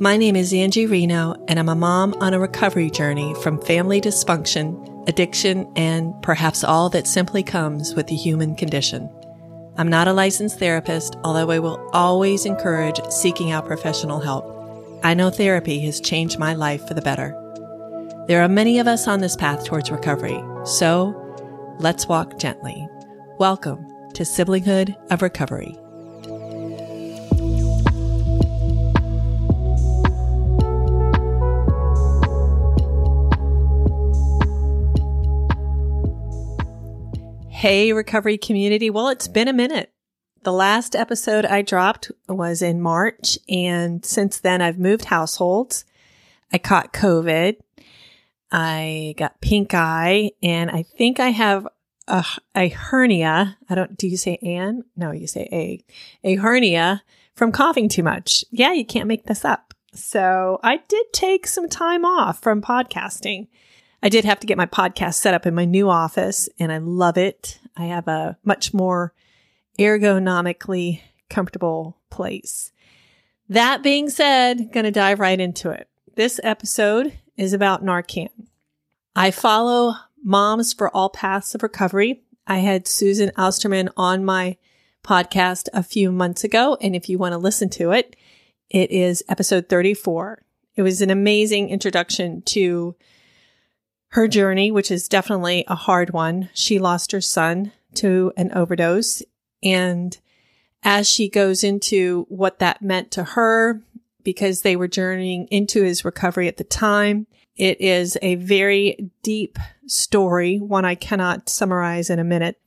My name is Angie Reno, and I'm a mom on a recovery journey from family dysfunction, addiction, and perhaps all that simply comes with the human condition. I'm not a licensed therapist, although I will always encourage seeking out professional help. I know therapy has changed my life for the better. There are many of us on this path towards recovery, so let's walk gently. Welcome to Siblinghood of Recovery. Hey, recovery community. Well, it's been a minute. The last episode I dropped was in March, and since then I've moved households. I caught COVID. I got pink eye, and I think I have a, a hernia. I don't, do you say an? No, you say a, a hernia from coughing too much. Yeah, you can't make this up. So I did take some time off from podcasting. I did have to get my podcast set up in my new office and I love it. I have a much more ergonomically comfortable place. That being said, going to dive right into it. This episode is about Narcan. I follow Moms for All Paths of Recovery. I had Susan Ousterman on my podcast a few months ago. And if you want to listen to it, it is episode 34. It was an amazing introduction to her journey, which is definitely a hard one. She lost her son to an overdose. And as she goes into what that meant to her, because they were journeying into his recovery at the time, it is a very deep story, one I cannot summarize in a minute.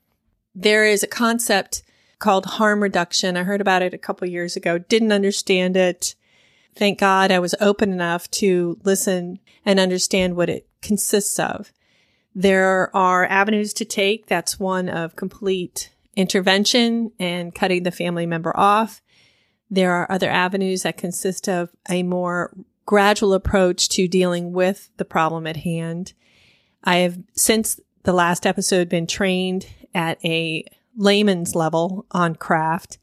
There is a concept called harm reduction. I heard about it a couple years ago, didn't understand it. Thank God I was open enough to listen and understand what it consists of. There are avenues to take. That's one of complete intervention and cutting the family member off. There are other avenues that consist of a more gradual approach to dealing with the problem at hand. I have since the last episode been trained at a layman's level on craft.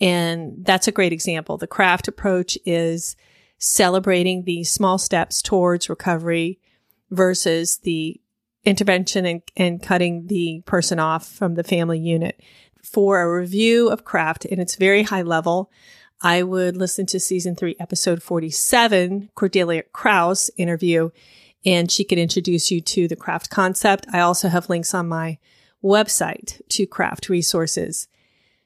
And that's a great example. The craft approach is celebrating the small steps towards recovery versus the intervention and, and cutting the person off from the family unit. For a review of craft, and it's very high level, I would listen to season three, episode 47, Cordelia Kraus interview, and she could introduce you to the craft concept. I also have links on my website to craft resources.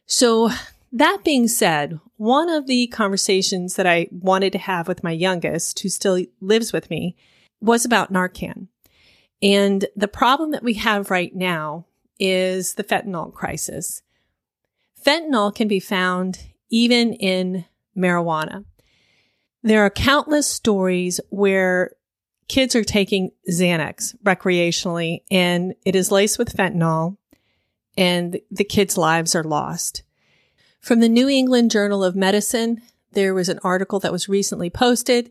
So that being said, one of the conversations that I wanted to have with my youngest, who still lives with me, was about Narcan. And the problem that we have right now is the fentanyl crisis. Fentanyl can be found even in marijuana. There are countless stories where kids are taking Xanax recreationally and it is laced with fentanyl and the kids' lives are lost. From the New England Journal of Medicine, there was an article that was recently posted,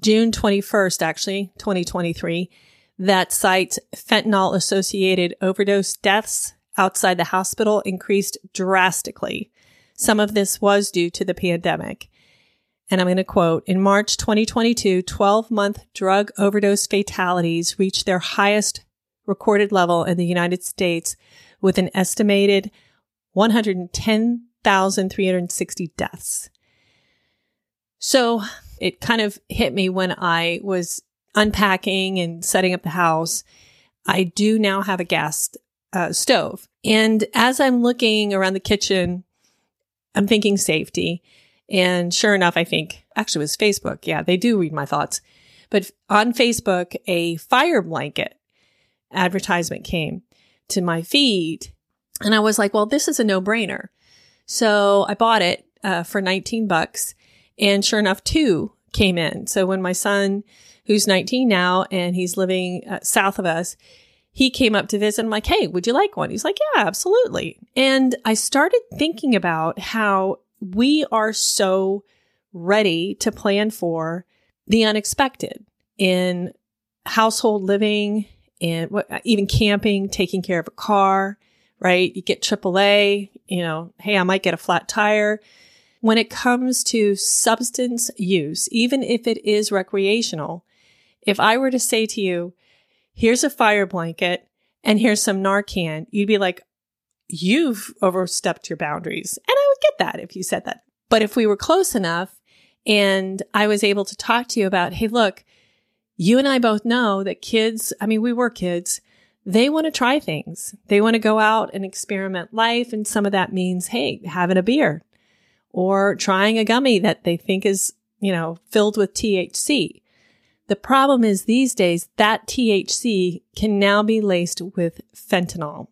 June 21st, actually, 2023, that cites fentanyl associated overdose deaths outside the hospital increased drastically. Some of this was due to the pandemic. And I'm going to quote In March 2022, 12 month drug overdose fatalities reached their highest recorded level in the United States with an estimated 110,360 deaths. So it kind of hit me when I was unpacking and setting up the house. I do now have a gas uh, stove. And as I'm looking around the kitchen, I'm thinking safety. And sure enough, I think actually it was Facebook. Yeah, they do read my thoughts. But on Facebook, a fire blanket advertisement came to my feed. And I was like, well, this is a no brainer. So I bought it uh, for 19 bucks. And sure enough, two came in. So when my son, who's 19 now and he's living uh, south of us, he came up to visit. I'm like, hey, would you like one? He's like, yeah, absolutely. And I started thinking about how we are so ready to plan for the unexpected in household living and even camping, taking care of a car, right? You get AAA, you know, hey, I might get a flat tire. When it comes to substance use, even if it is recreational, if I were to say to you, here's a fire blanket and here's some Narcan, you'd be like, you've overstepped your boundaries. And I would get that if you said that. But if we were close enough and I was able to talk to you about, hey, look, you and I both know that kids, I mean, we were kids, they want to try things. They want to go out and experiment life. And some of that means, hey, having a beer or trying a gummy that they think is, you know, filled with THC. The problem is these days that THC can now be laced with fentanyl.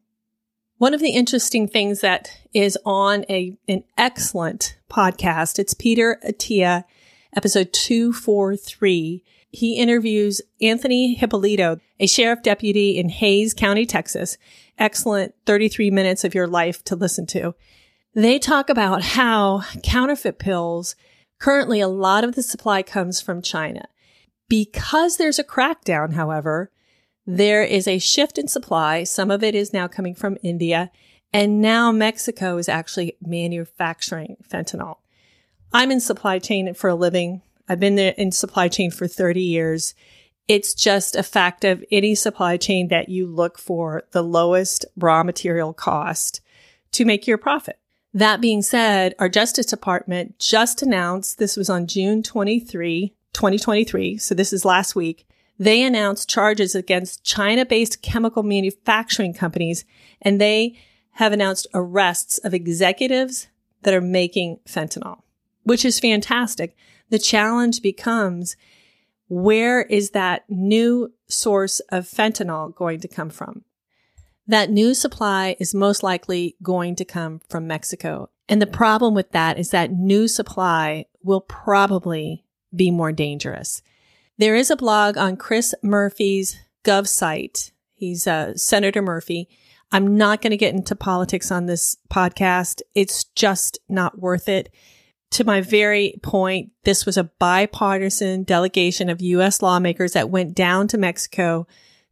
One of the interesting things that is on a, an excellent podcast, it's Peter Attia, episode 243. He interviews Anthony Hipolito, a sheriff deputy in Hays County, Texas. Excellent 33 minutes of your life to listen to. They talk about how counterfeit pills, currently a lot of the supply comes from China. Because there's a crackdown, however, there is a shift in supply. Some of it is now coming from India. And now Mexico is actually manufacturing fentanyl. I'm in supply chain for a living. I've been in supply chain for 30 years. It's just a fact of any supply chain that you look for the lowest raw material cost to make your profit. That being said, our Justice Department just announced this was on June 23, 2023. So this is last week. They announced charges against China based chemical manufacturing companies and they have announced arrests of executives that are making fentanyl, which is fantastic. The challenge becomes where is that new source of fentanyl going to come from? That new supply is most likely going to come from Mexico. And the problem with that is that new supply will probably be more dangerous. There is a blog on Chris Murphy's Gov site. He's uh, Senator Murphy. I'm not going to get into politics on this podcast. It's just not worth it. To my very point, this was a bipartisan delegation of U.S. lawmakers that went down to Mexico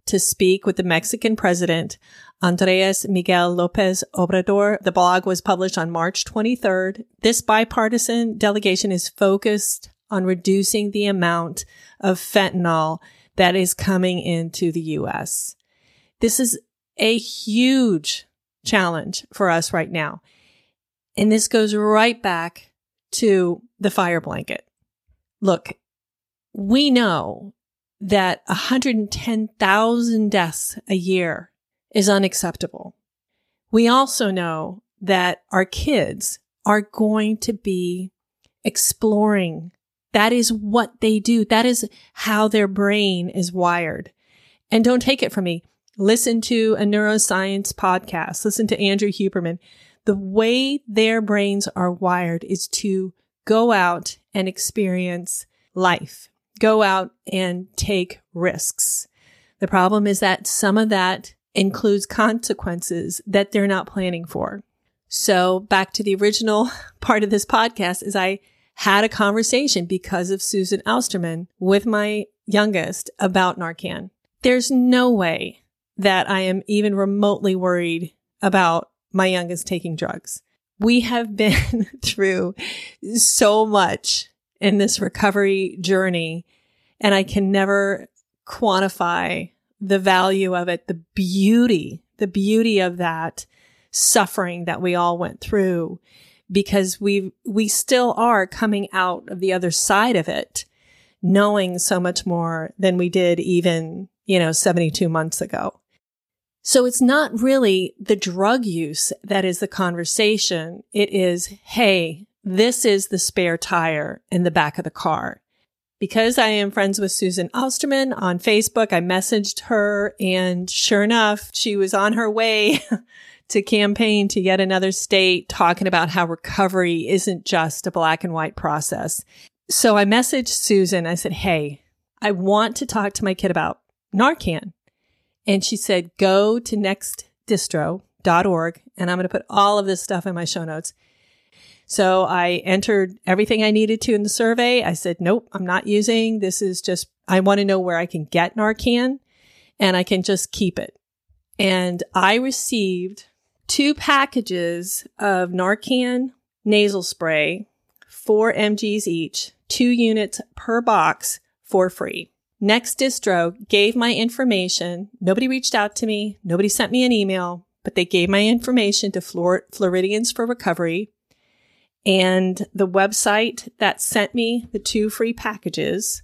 to speak with the Mexican president Andres Miguel Lopez Obrador. The blog was published on March 23rd. This bipartisan delegation is focused on reducing the amount of fentanyl that is coming into the U.S. This is a huge challenge for us right now. And this goes right back to the fire blanket. Look, we know that 110,000 deaths a year is unacceptable. We also know that our kids are going to be exploring. That is what they do. That is how their brain is wired. And don't take it from me. Listen to a neuroscience podcast. Listen to Andrew Huberman. The way their brains are wired is to go out and experience life, go out and take risks. The problem is that some of that includes consequences that they're not planning for. So back to the original part of this podcast is I had a conversation because of Susan Ousterman with my youngest about Narcan. There's no way that I am even remotely worried about my youngest taking drugs. We have been through so much in this recovery journey and I can never quantify the value of it, the beauty, the beauty of that suffering that we all went through because we, we still are coming out of the other side of it, knowing so much more than we did even, you know, 72 months ago. So it's not really the drug use that is the conversation. It is, Hey, this is the spare tire in the back of the car because I am friends with Susan Ousterman on Facebook, I messaged her and sure enough, she was on her way to campaign to yet another state talking about how recovery isn't just a black and white process. So I messaged Susan. I said, Hey, I want to talk to my kid about Narcan. And she said, go to nextdistro.org and I'm going to put all of this stuff in my show notes. So I entered everything I needed to in the survey. I said, nope, I'm not using. This is just, I want to know where I can get Narcan and I can just keep it. And I received two packages of Narcan nasal spray four mgs each, two units per box for free. Next distro gave my information. Nobody reached out to me. Nobody sent me an email, but they gave my information to Flor- Floridians for Recovery. And the website that sent me the two free packages,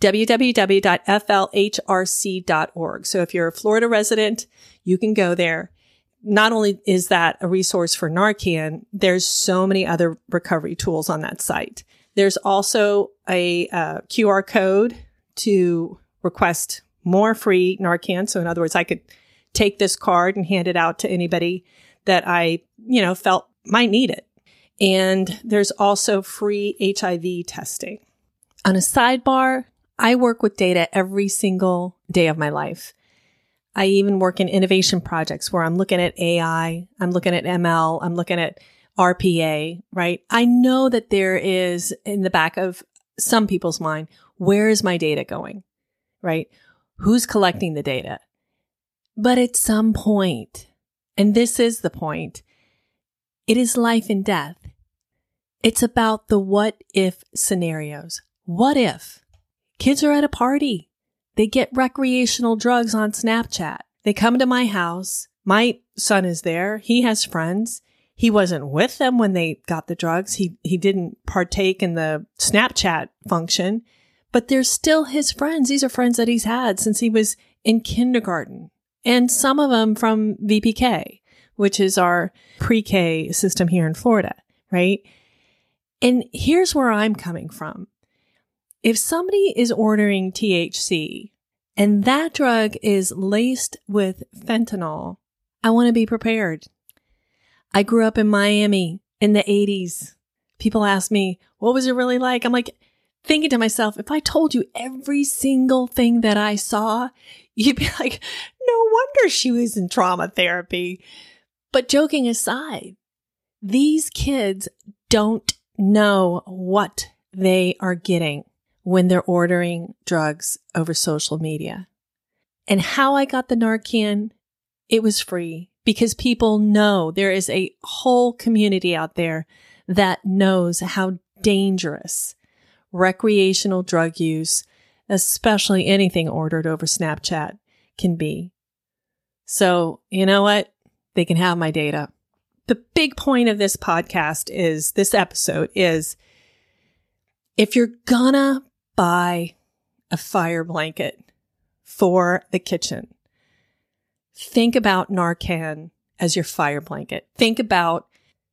www.flhrc.org. So if you're a Florida resident, you can go there. Not only is that a resource for Narcan, there's so many other recovery tools on that site. There's also a uh, QR code to request more free Narcan. So in other words, I could take this card and hand it out to anybody that I, you know, felt might need it. And there's also free HIV testing. On a sidebar, I work with data every single day of my life. I even work in innovation projects where I'm looking at AI, I'm looking at ML, I'm looking at RPA, right? I know that there is in the back of some people's mind, where is my data going? Right? Who's collecting the data? But at some point, and this is the point, it is life and death. It's about the what if scenarios. What if kids are at a party? They get recreational drugs on Snapchat. They come to my house. My son is there. He has friends. He wasn't with them when they got the drugs. He, he didn't partake in the Snapchat function, but they're still his friends. These are friends that he's had since he was in kindergarten and some of them from VPK, which is our pre-K system here in Florida, right? And here's where I'm coming from. If somebody is ordering THC and that drug is laced with fentanyl, I want to be prepared. I grew up in Miami in the 80s. People ask me, what was it really like? I'm like, thinking to myself, if I told you every single thing that I saw, you'd be like, no wonder she was in trauma therapy. But joking aside, these kids don't know what they are getting when they're ordering drugs over social media. And how I got the Narcan, it was free because people know there is a whole community out there that knows how dangerous recreational drug use, especially anything ordered over Snapchat, can be. So, you know what? They can have my data. The big point of this podcast is this episode is if you're gonna buy a fire blanket for the kitchen, think about Narcan as your fire blanket. Think about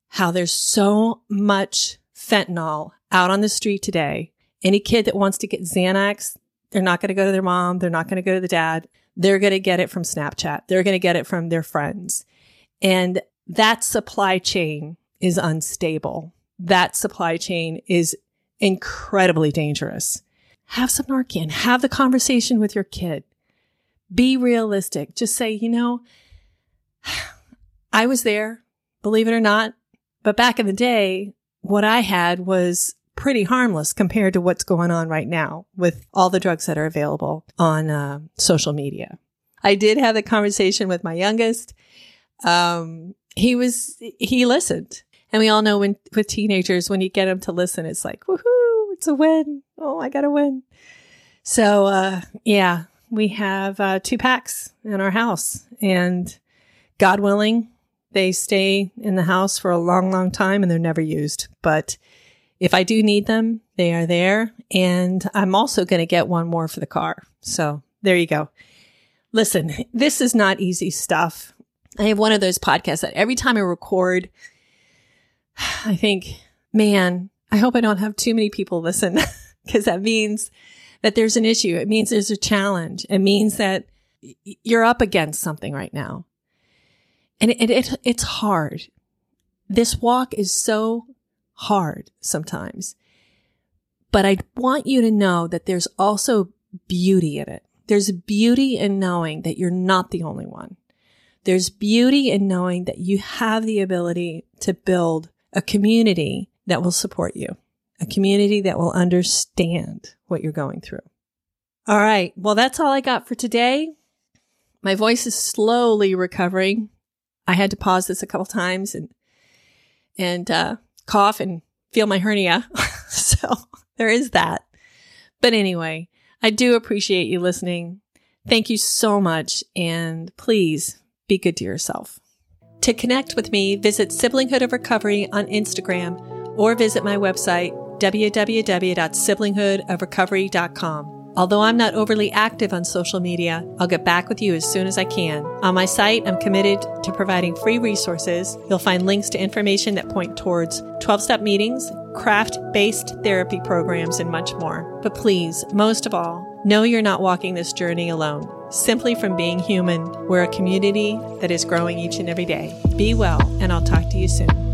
how there's so much fentanyl out on the street today. Any kid that wants to get Xanax, they're not going to go to their mom. They're not going to go to the dad. They're going to get it from Snapchat. They're going to get it from their friends. And that supply chain is unstable. That supply chain is incredibly dangerous. Have some Narcan. Have the conversation with your kid. Be realistic. Just say, you know, I was there, believe it or not. But back in the day, what I had was pretty harmless compared to what's going on right now with all the drugs that are available on uh, social media. I did have the conversation with my youngest. Um, he was, he listened. And we all know when with teenagers, when you get them to listen, it's like, woohoo, it's a win. Oh, I got to win. So, uh, yeah, we have uh, two packs in our house and God willing, they stay in the house for a long, long time and they're never used. But if I do need them, they are there. And I'm also going to get one more for the car. So there you go. Listen, this is not easy stuff. I have one of those podcasts that every time I record, I think, man, I hope I don't have too many people listen because that means that there's an issue. It means there's a challenge. It means that you're up against something right now. And it, it, it's hard. This walk is so hard sometimes. But I want you to know that there's also beauty in it. There's beauty in knowing that you're not the only one. There's beauty in knowing that you have the ability to build a community that will support you, a community that will understand what you're going through. All right. Well, that's all I got for today. My voice is slowly recovering. I had to pause this a couple times and, and, uh, cough and feel my hernia. so there is that. But anyway, I do appreciate you listening. Thank you so much. And please be good to yourself. To connect with me, visit Siblinghood of Recovery on Instagram or visit my website, www.siblinghoodofrecovery.com. Although I'm not overly active on social media, I'll get back with you as soon as I can. On my site, I'm committed to providing free resources. You'll find links to information that point towards 12 step meetings, craft based therapy programs, and much more. But please, most of all, know you're not walking this journey alone. Simply from being human, we're a community that is growing each and every day. Be well, and I'll talk to you soon.